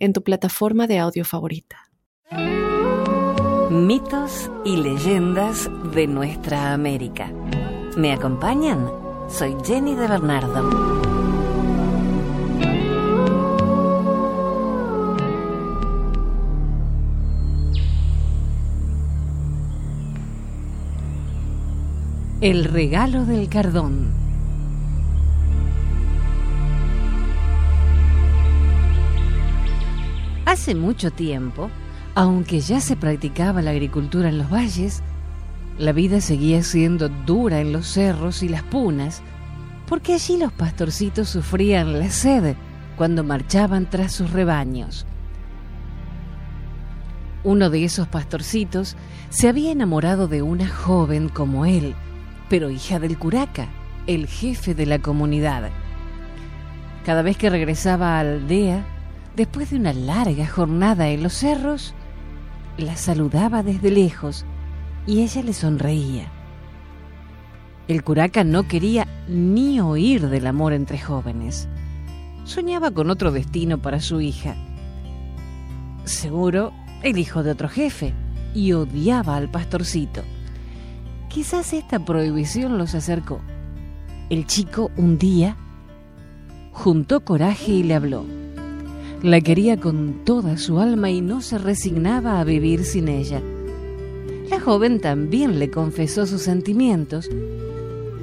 en tu plataforma de audio favorita. Mitos y leyendas de nuestra América. ¿Me acompañan? Soy Jenny de Bernardo. El regalo del cardón. Hace mucho tiempo, aunque ya se practicaba la agricultura en los valles, la vida seguía siendo dura en los cerros y las punas, porque allí los pastorcitos sufrían la sed cuando marchaban tras sus rebaños. Uno de esos pastorcitos se había enamorado de una joven como él, pero hija del curaca, el jefe de la comunidad. Cada vez que regresaba a la aldea, Después de una larga jornada en los cerros, la saludaba desde lejos y ella le sonreía. El curaca no quería ni oír del amor entre jóvenes. Soñaba con otro destino para su hija. Seguro, el hijo de otro jefe, y odiaba al pastorcito. Quizás esta prohibición los acercó. El chico un día juntó coraje y le habló. La quería con toda su alma y no se resignaba a vivir sin ella. La joven también le confesó sus sentimientos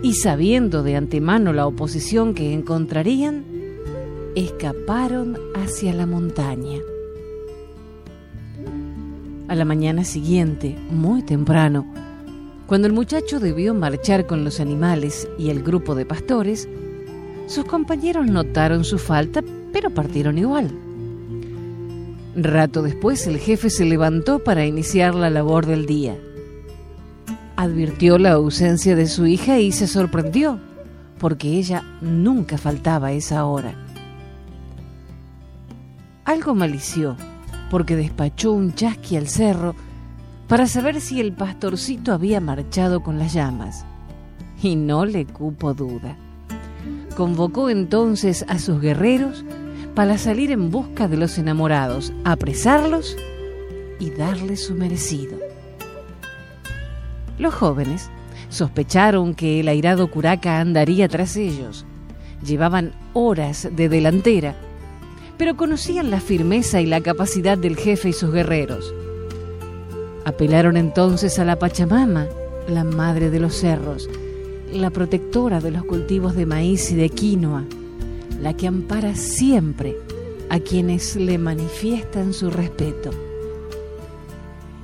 y sabiendo de antemano la oposición que encontrarían, escaparon hacia la montaña. A la mañana siguiente, muy temprano, cuando el muchacho debió marchar con los animales y el grupo de pastores, sus compañeros notaron su falta, pero partieron igual. Rato después el jefe se levantó para iniciar la labor del día. Advirtió la ausencia de su hija y se sorprendió, porque ella nunca faltaba a esa hora. Algo malició, porque despachó un chasqui al cerro para saber si el pastorcito había marchado con las llamas. Y no le cupo duda. Convocó entonces a sus guerreros para salir en busca de los enamorados, apresarlos y darles su merecido. Los jóvenes sospecharon que el airado curaca andaría tras ellos. Llevaban horas de delantera, pero conocían la firmeza y la capacidad del jefe y sus guerreros. Apelaron entonces a la Pachamama, la madre de los cerros, la protectora de los cultivos de maíz y de quinoa, la que ampara siempre a quienes le manifiestan su respeto.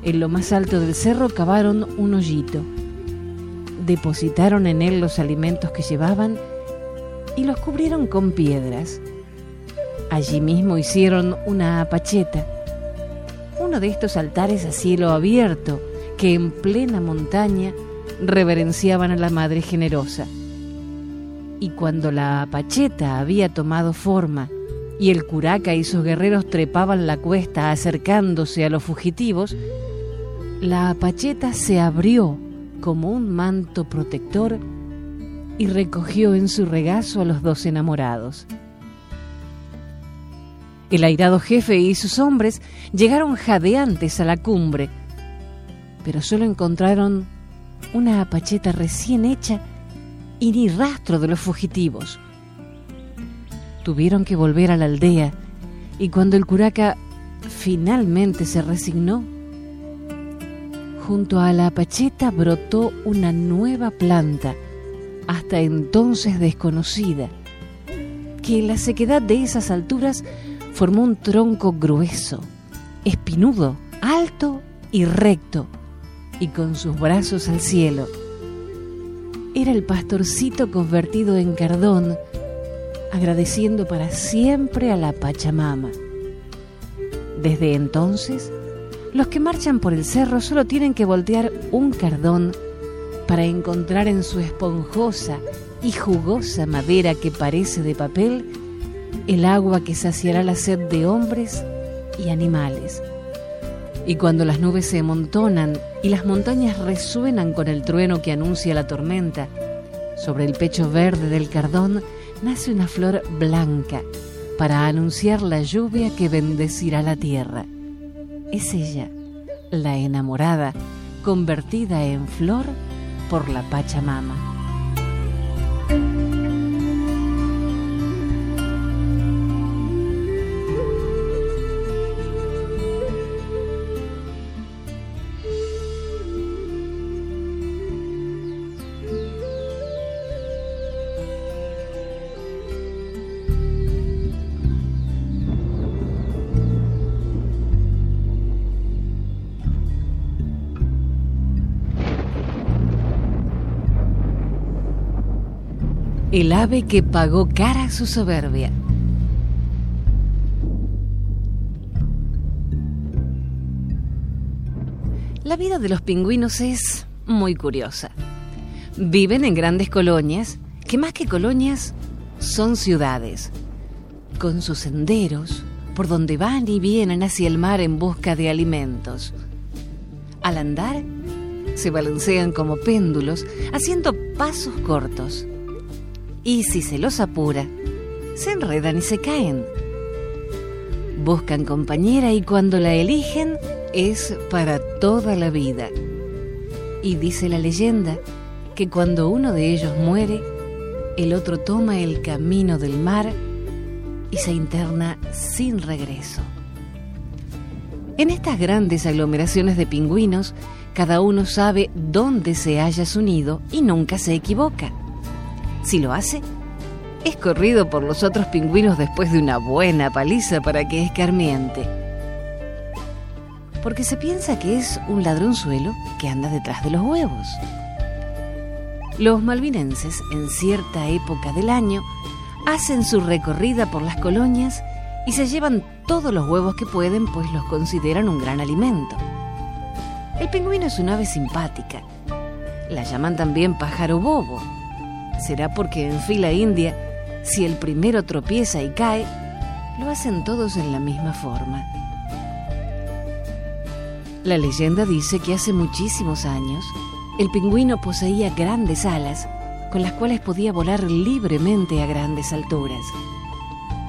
En lo más alto del cerro cavaron un hoyito, depositaron en él los alimentos que llevaban y los cubrieron con piedras. Allí mismo hicieron una apacheta, uno de estos altares a cielo abierto que en plena montaña reverenciaban a la Madre Generosa y cuando la apacheta había tomado forma y el curaca y sus guerreros trepaban la cuesta acercándose a los fugitivos, la apacheta se abrió como un manto protector y recogió en su regazo a los dos enamorados. El airado jefe y sus hombres llegaron jadeantes a la cumbre, pero solo encontraron una apacheta recién hecha y ni rastro de los fugitivos. Tuvieron que volver a la aldea y cuando el curaca finalmente se resignó, junto a la pacheta brotó una nueva planta, hasta entonces desconocida, que en la sequedad de esas alturas formó un tronco grueso, espinudo, alto y recto, y con sus brazos al cielo era el pastorcito convertido en cardón, agradeciendo para siempre a la Pachamama. Desde entonces, los que marchan por el cerro solo tienen que voltear un cardón para encontrar en su esponjosa y jugosa madera que parece de papel el agua que saciará la sed de hombres y animales. Y cuando las nubes se amontonan y las montañas resuenan con el trueno que anuncia la tormenta, sobre el pecho verde del cardón nace una flor blanca para anunciar la lluvia que bendecirá la tierra. Es ella, la enamorada, convertida en flor por la Pachamama. El ave que pagó cara su soberbia. La vida de los pingüinos es muy curiosa. Viven en grandes colonias, que más que colonias son ciudades, con sus senderos por donde van y vienen hacia el mar en busca de alimentos. Al andar, se balancean como péndulos, haciendo pasos cortos y si se los apura, se enredan y se caen. Buscan compañera y cuando la eligen es para toda la vida. Y dice la leyenda que cuando uno de ellos muere, el otro toma el camino del mar y se interna sin regreso. En estas grandes aglomeraciones de pingüinos, cada uno sabe dónde se halla su nido y nunca se equivoca. Si lo hace, es corrido por los otros pingüinos después de una buena paliza para que escarmiente. Porque se piensa que es un ladronzuelo que anda detrás de los huevos. Los malvinenses, en cierta época del año, hacen su recorrida por las colonias y se llevan todos los huevos que pueden, pues los consideran un gran alimento. El pingüino es un ave simpática. La llaman también pájaro bobo será porque en fila india, si el primero tropieza y cae, lo hacen todos en la misma forma. La leyenda dice que hace muchísimos años el pingüino poseía grandes alas con las cuales podía volar libremente a grandes alturas.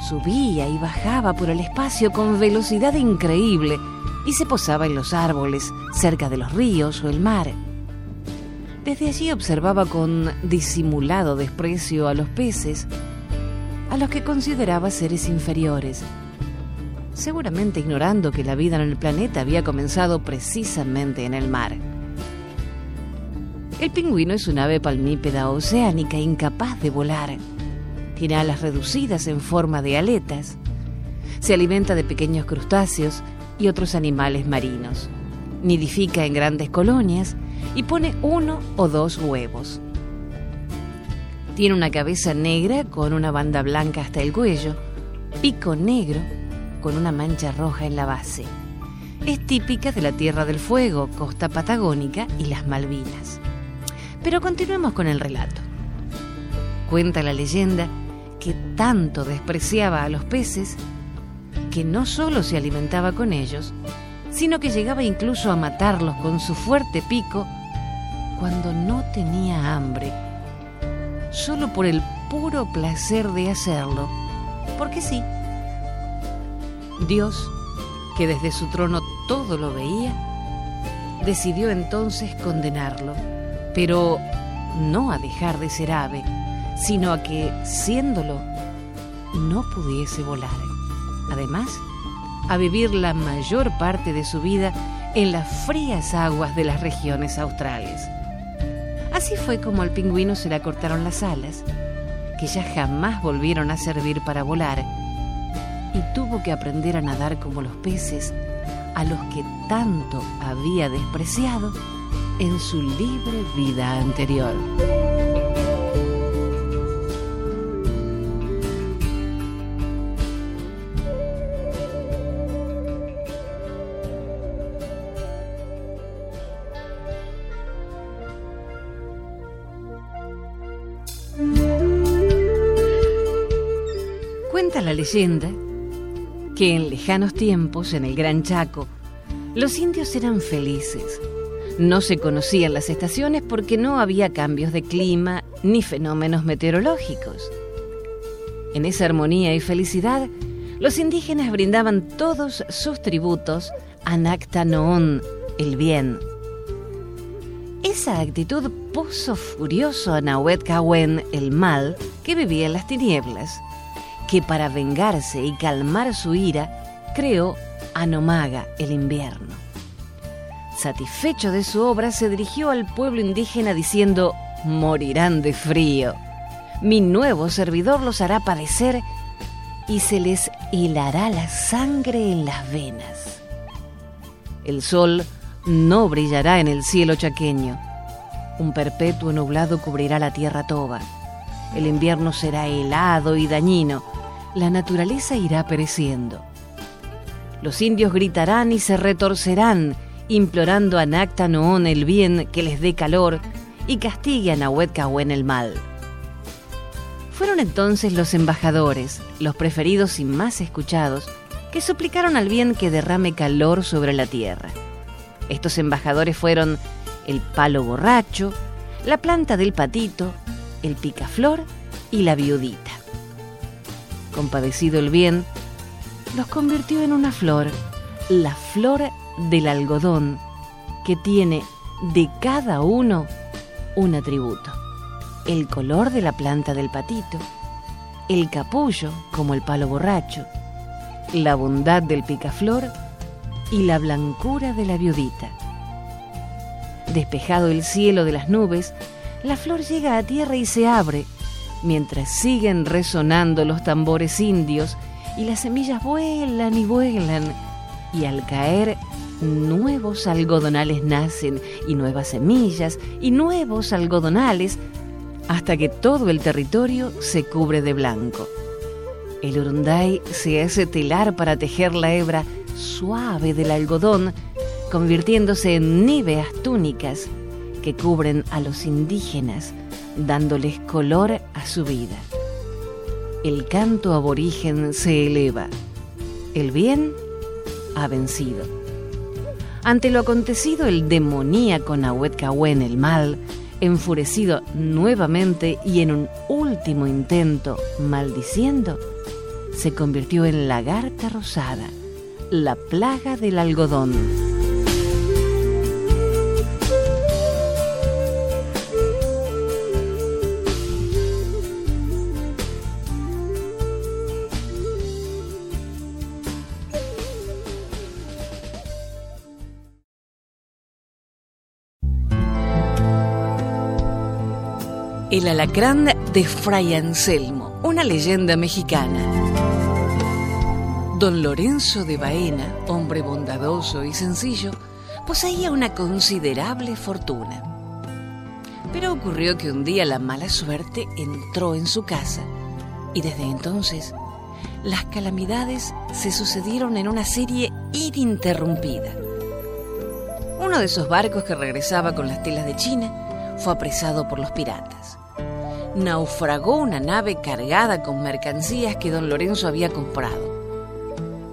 Subía y bajaba por el espacio con velocidad increíble y se posaba en los árboles, cerca de los ríos o el mar. Desde allí observaba con disimulado desprecio a los peces, a los que consideraba seres inferiores, seguramente ignorando que la vida en el planeta había comenzado precisamente en el mar. El pingüino es un ave palmípeda oceánica incapaz de volar. Tiene alas reducidas en forma de aletas. Se alimenta de pequeños crustáceos y otros animales marinos. Nidifica en grandes colonias y pone uno o dos huevos. Tiene una cabeza negra con una banda blanca hasta el cuello, pico negro con una mancha roja en la base. Es típica de la Tierra del Fuego, costa patagónica y las Malvinas. Pero continuemos con el relato. Cuenta la leyenda que tanto despreciaba a los peces que no solo se alimentaba con ellos, sino que llegaba incluso a matarlos con su fuerte pico cuando no tenía hambre, solo por el puro placer de hacerlo, porque sí. Dios, que desde su trono todo lo veía, decidió entonces condenarlo, pero no a dejar de ser ave, sino a que, siéndolo, no pudiese volar. Además, a vivir la mayor parte de su vida en las frías aguas de las regiones australes. Así fue como al pingüino se le cortaron las alas, que ya jamás volvieron a servir para volar, y tuvo que aprender a nadar como los peces, a los que tanto había despreciado en su libre vida anterior. Leyenda que en lejanos tiempos, en el Gran Chaco, los indios eran felices. No se conocían las estaciones porque no había cambios de clima ni fenómenos meteorológicos. En esa armonía y felicidad, los indígenas brindaban todos sus tributos a Nactanoón, el bien. Esa actitud puso furioso a Nahuet el mal, que vivía en las tinieblas, que para vengarse y calmar su ira, creó a Nomaga, el invierno. Satisfecho de su obra, se dirigió al pueblo indígena diciendo, morirán de frío. Mi nuevo servidor los hará padecer y se les hilará la sangre en las venas. El sol no brillará en el cielo chaqueño. Un perpetuo nublado cubrirá la tierra toba. El invierno será helado y dañino. La naturaleza irá pereciendo. Los indios gritarán y se retorcerán, implorando a Nacta Noón el bien que les dé calor y castigue a Nahuet el mal. Fueron entonces los embajadores, los preferidos y más escuchados, que suplicaron al bien que derrame calor sobre la tierra. Estos embajadores fueron el palo borracho, la planta del patito, el picaflor y la viudita. Compadecido el bien, los convirtió en una flor, la flor del algodón, que tiene de cada uno un atributo el color de la planta del patito, el capullo como el palo borracho, la bondad del picaflor y la blancura de la viudita. Despejado el cielo de las nubes, la flor llega a tierra y se abre, mientras siguen resonando los tambores indios y las semillas vuelan y vuelan, y al caer nuevos algodonales nacen y nuevas semillas y nuevos algodonales hasta que todo el territorio se cubre de blanco. El urunday se hace telar para tejer la hebra suave del algodón, convirtiéndose en níveas túnicas que cubren a los indígenas, dándoles color a su vida. El canto aborigen se eleva. El bien ha vencido. Ante lo acontecido, el demoníaco Nahuet el mal, enfurecido nuevamente y en un último intento, maldiciendo, se convirtió en lagarta rosada, la plaga del algodón. El alacrán de Fray Anselmo, una leyenda mexicana. Don Lorenzo de Baena, hombre bondadoso y sencillo, poseía una considerable fortuna. Pero ocurrió que un día la mala suerte entró en su casa y desde entonces las calamidades se sucedieron en una serie ininterrumpida. Uno de esos barcos que regresaba con las telas de China fue apresado por los piratas naufragó una nave cargada con mercancías que don Lorenzo había comprado.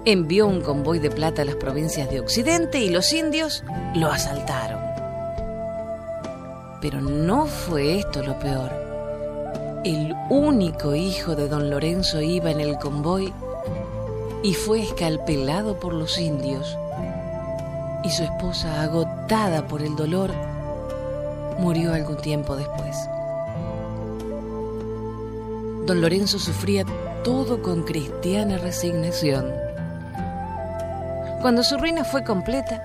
Envió un convoy de plata a las provincias de Occidente y los indios lo asaltaron. Pero no fue esto lo peor. El único hijo de don Lorenzo iba en el convoy y fue escalpelado por los indios. Y su esposa, agotada por el dolor, murió algún tiempo después. Don Lorenzo sufría todo con cristiana resignación. Cuando su ruina fue completa,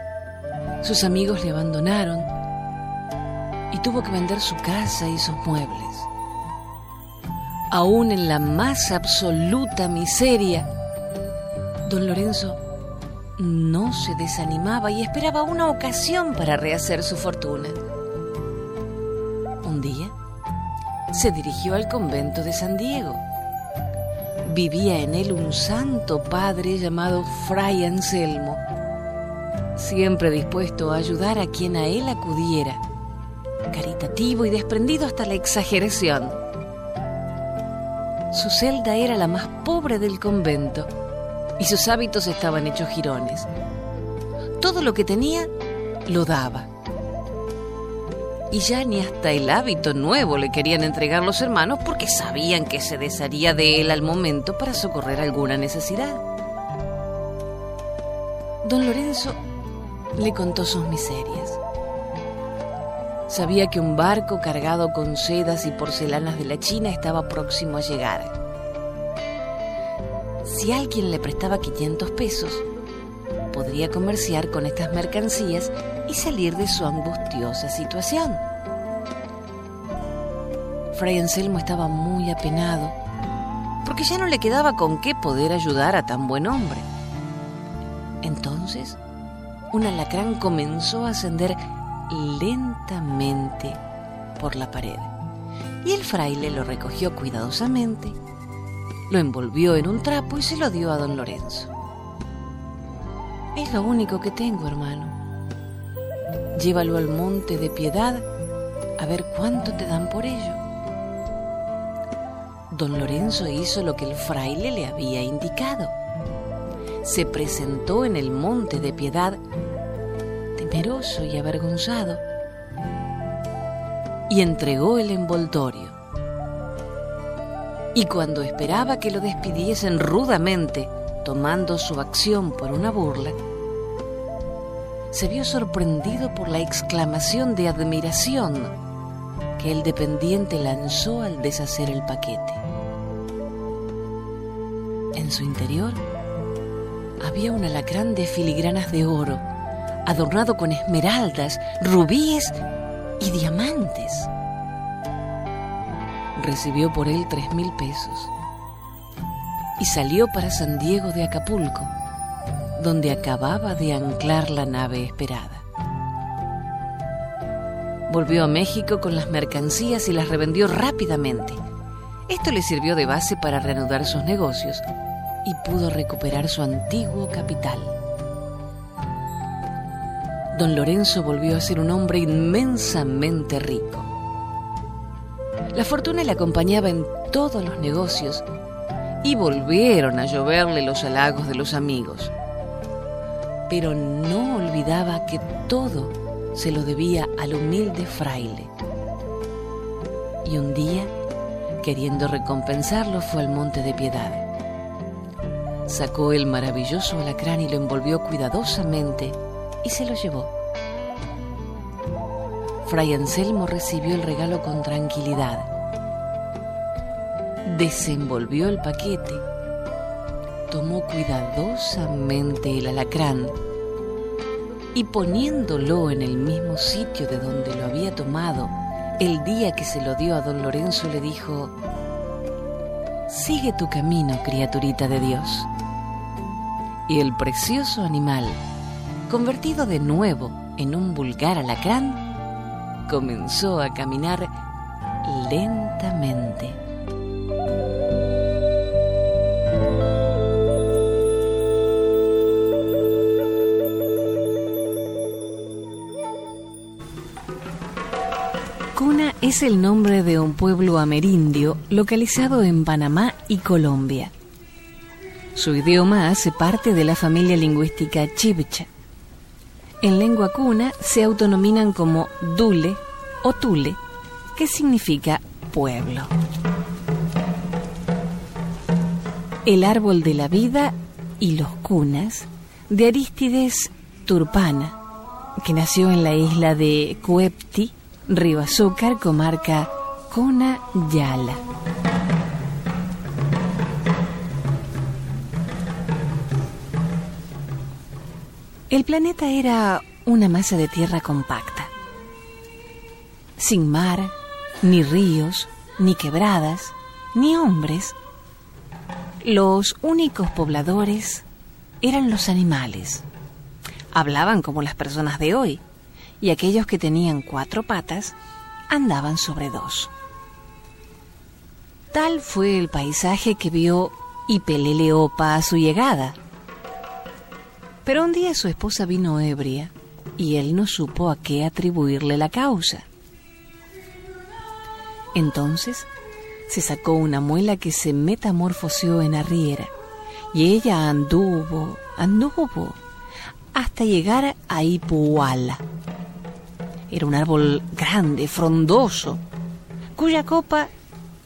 sus amigos le abandonaron y tuvo que vender su casa y sus muebles. Aún en la más absoluta miseria, don Lorenzo no se desanimaba y esperaba una ocasión para rehacer su fortuna. Se dirigió al convento de San Diego. Vivía en él un santo padre llamado Fray Anselmo, siempre dispuesto a ayudar a quien a él acudiera, caritativo y desprendido hasta la exageración. su celda era la más pobre del convento y sus hábitos estaban hechos jirones. Todo lo que tenía lo daba. Y ya ni hasta el hábito nuevo le querían entregar los hermanos porque sabían que se desharía de él al momento para socorrer alguna necesidad. Don Lorenzo le contó sus miserias. Sabía que un barco cargado con sedas y porcelanas de la China estaba próximo a llegar. Si alguien le prestaba 500 pesos, podría comerciar con estas mercancías y salir de su angustiosa situación. Fray Anselmo estaba muy apenado, porque ya no le quedaba con qué poder ayudar a tan buen hombre. Entonces, un alacrán comenzó a ascender lentamente por la pared, y el fraile lo recogió cuidadosamente, lo envolvió en un trapo y se lo dio a don Lorenzo. Es lo único que tengo, hermano. Llévalo al monte de piedad a ver cuánto te dan por ello. Don Lorenzo hizo lo que el fraile le había indicado. Se presentó en el monte de piedad, temeroso y avergonzado, y entregó el envoltorio. Y cuando esperaba que lo despidiesen rudamente, tomando su acción por una burla, se vio sorprendido por la exclamación de admiración que el dependiente lanzó al deshacer el paquete. En su interior había un alacrán de filigranas de oro, adornado con esmeraldas, rubíes y diamantes. Recibió por él tres mil pesos y salió para San Diego de Acapulco, donde acababa de anclar la nave esperada. Volvió a México con las mercancías y las revendió rápidamente. Esto le sirvió de base para reanudar sus negocios y pudo recuperar su antiguo capital. Don Lorenzo volvió a ser un hombre inmensamente rico. La fortuna le acompañaba en todos los negocios y volvieron a lloverle los halagos de los amigos. Pero no olvidaba que todo se lo debía al humilde fraile. Y un día, queriendo recompensarlo, fue al monte de piedad. Sacó el maravilloso alacrán y lo envolvió cuidadosamente y se lo llevó. Fray Anselmo recibió el regalo con tranquilidad desenvolvió el paquete, tomó cuidadosamente el alacrán y poniéndolo en el mismo sitio de donde lo había tomado el día que se lo dio a don Lorenzo, le dijo, Sigue tu camino, criaturita de Dios. Y el precioso animal, convertido de nuevo en un vulgar alacrán, comenzó a caminar lentamente. Es el nombre de un pueblo amerindio localizado en Panamá y Colombia. Su idioma hace parte de la familia lingüística chibcha. En lengua cuna se autonominan como Dule o Tule, que significa pueblo. El árbol de la vida y los cunas de Aristides Turpana, que nació en la isla de Cuepti, Río Azúcar, comarca Cona Yala. El planeta era una masa de tierra compacta, sin mar, ni ríos, ni quebradas, ni hombres. Los únicos pobladores eran los animales. Hablaban como las personas de hoy, y aquellos que tenían cuatro patas andaban sobre dos. Tal fue el paisaje que vio Ipeleleopa a su llegada. Pero un día su esposa vino ebria y él no supo a qué atribuirle la causa. Entonces se sacó una muela que se metamorfoseó en arriera y ella anduvo, anduvo, hasta llegar a Ipuala. Era un árbol grande, frondoso, cuya copa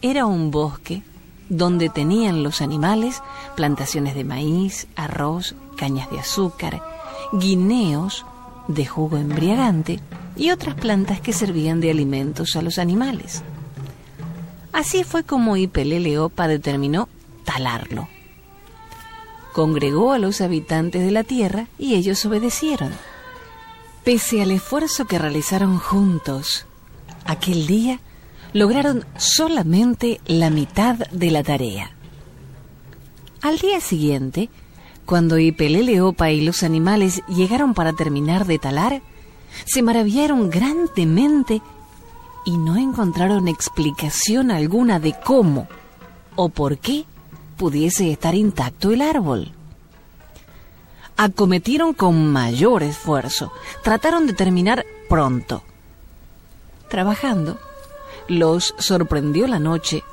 era un bosque donde tenían los animales plantaciones de maíz, arroz, cañas de azúcar, guineos de jugo embriagante y otras plantas que servían de alimentos a los animales. Así fue como Ipeleleopa determinó talarlo. Congregó a los habitantes de la tierra y ellos obedecieron. Pese al esfuerzo que realizaron juntos, aquel día lograron solamente la mitad de la tarea. Al día siguiente, cuando Ipeleleopa y los animales llegaron para terminar de talar, se maravillaron grandemente y no encontraron explicación alguna de cómo o por qué pudiese estar intacto el árbol. Acometieron con mayor esfuerzo, trataron de terminar pronto. Trabajando, los sorprendió la noche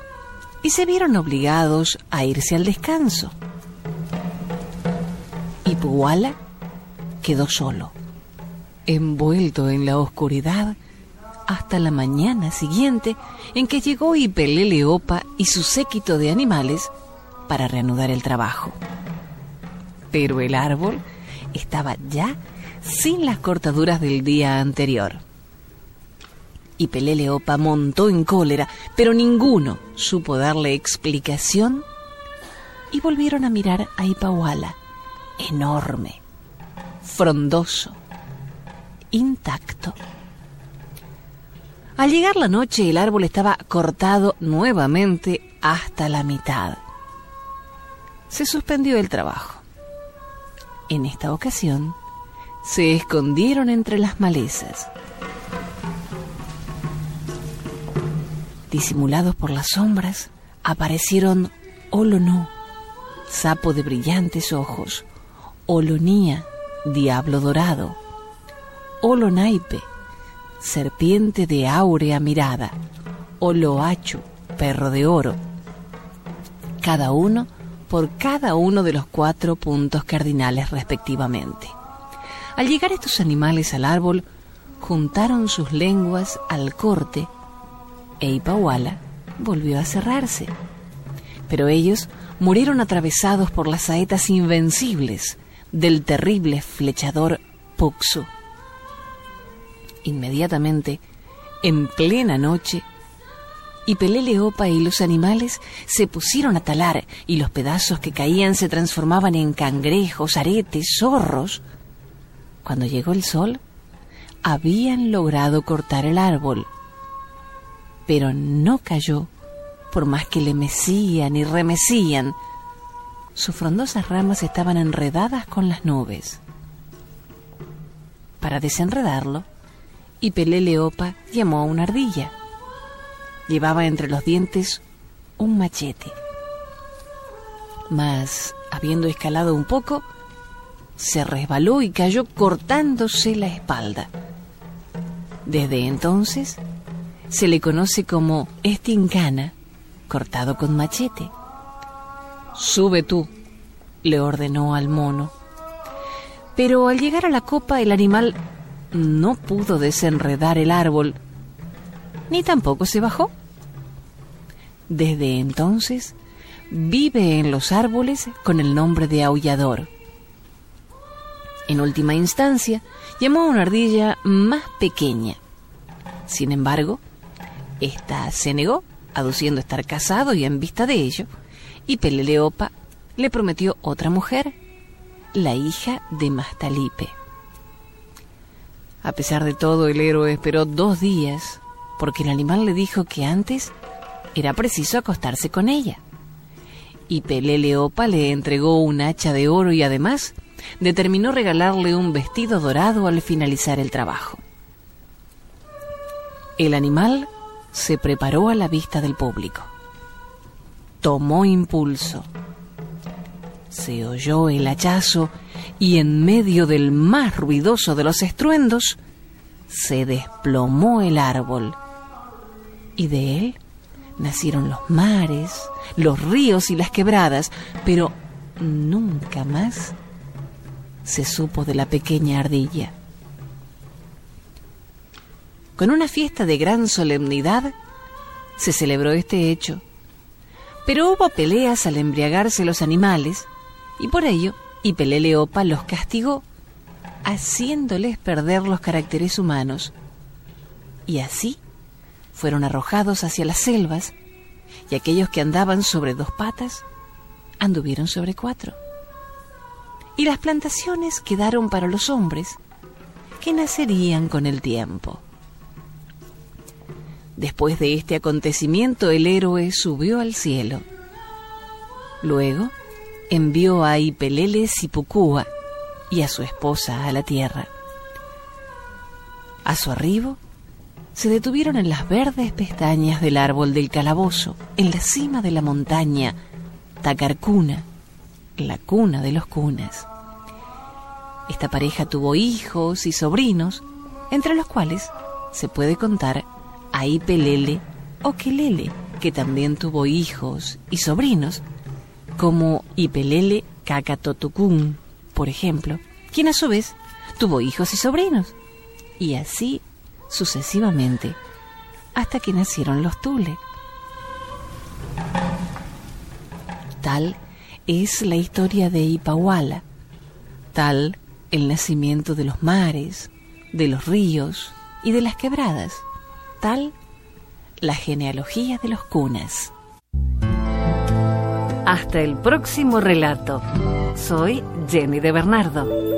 y se vieron obligados a irse al descanso. Y Puala quedó solo, envuelto en la oscuridad hasta la mañana siguiente en que llegó Ipeleleopa y su séquito de animales para reanudar el trabajo. Pero el árbol estaba ya sin las cortaduras del día anterior. Ipeleleopa montó en cólera, pero ninguno supo darle explicación y volvieron a mirar a Ipahuala, enorme, frondoso, intacto. Al llegar la noche el árbol estaba cortado nuevamente hasta la mitad. Se suspendió el trabajo. En esta ocasión, se escondieron entre las malezas. Disimulados por las sombras, aparecieron Olonó, sapo de brillantes ojos, Olonía, diablo dorado, Olonaipe, serpiente de áurea mirada, o loacho, perro de oro, cada uno por cada uno de los cuatro puntos cardinales respectivamente. Al llegar estos animales al árbol, juntaron sus lenguas al corte e Ipahuala volvió a cerrarse. Pero ellos murieron atravesados por las saetas invencibles del terrible flechador Puxu. Inmediatamente, en plena noche, y Peleleopa y los animales se pusieron a talar y los pedazos que caían se transformaban en cangrejos, aretes, zorros. Cuando llegó el sol, habían logrado cortar el árbol, pero no cayó por más que le mecían y remecían. Sus frondosas ramas estaban enredadas con las nubes. Para desenredarlo, y Peleleopa llamó a una ardilla. Llevaba entre los dientes un machete. Mas, habiendo escalado un poco, se resbaló y cayó cortándose la espalda. Desde entonces se le conoce como estincana, cortado con machete. Sube tú, le ordenó al mono. Pero al llegar a la copa el animal no pudo desenredar el árbol, ni tampoco se bajó. Desde entonces vive en los árboles con el nombre de aullador. En última instancia, llamó a una ardilla más pequeña. Sin embargo, ésta se negó, aduciendo estar casado y en vista de ello, y Peleleopa le prometió otra mujer, la hija de Mastalipe. A pesar de todo, el héroe esperó dos días, porque el animal le dijo que antes era preciso acostarse con ella. Y Peleleopa le entregó un hacha de oro y además determinó regalarle un vestido dorado al finalizar el trabajo. El animal se preparó a la vista del público. Tomó impulso. Se oyó el hachazo y en medio del más ruidoso de los estruendos se desplomó el árbol y de él Nacieron los mares, los ríos y las quebradas, pero nunca más se supo de la pequeña ardilla. Con una fiesta de gran solemnidad se celebró este hecho, pero hubo peleas al embriagarse los animales y por ello Ipeleleopa los castigó, haciéndoles perder los caracteres humanos. Y así fueron arrojados hacia las selvas y aquellos que andaban sobre dos patas anduvieron sobre cuatro. Y las plantaciones quedaron para los hombres que nacerían con el tiempo. Después de este acontecimiento el héroe subió al cielo. Luego envió a Ipelele Sipucúa y a su esposa a la tierra. A su arribo, se detuvieron en las verdes pestañas del árbol del calabozo, en la cima de la montaña Tacarcuna, la cuna de los cunas. Esta pareja tuvo hijos y sobrinos, entre los cuales se puede contar a Ipelele o Quelele, que también tuvo hijos y sobrinos, como Ipelele Cacatotucún, por ejemplo, quien a su vez tuvo hijos y sobrinos, y así sucesivamente, hasta que nacieron los Tule. Tal es la historia de Ipahuala, tal el nacimiento de los mares, de los ríos y de las quebradas, tal la genealogía de los cunas. Hasta el próximo relato. Soy Jenny de Bernardo.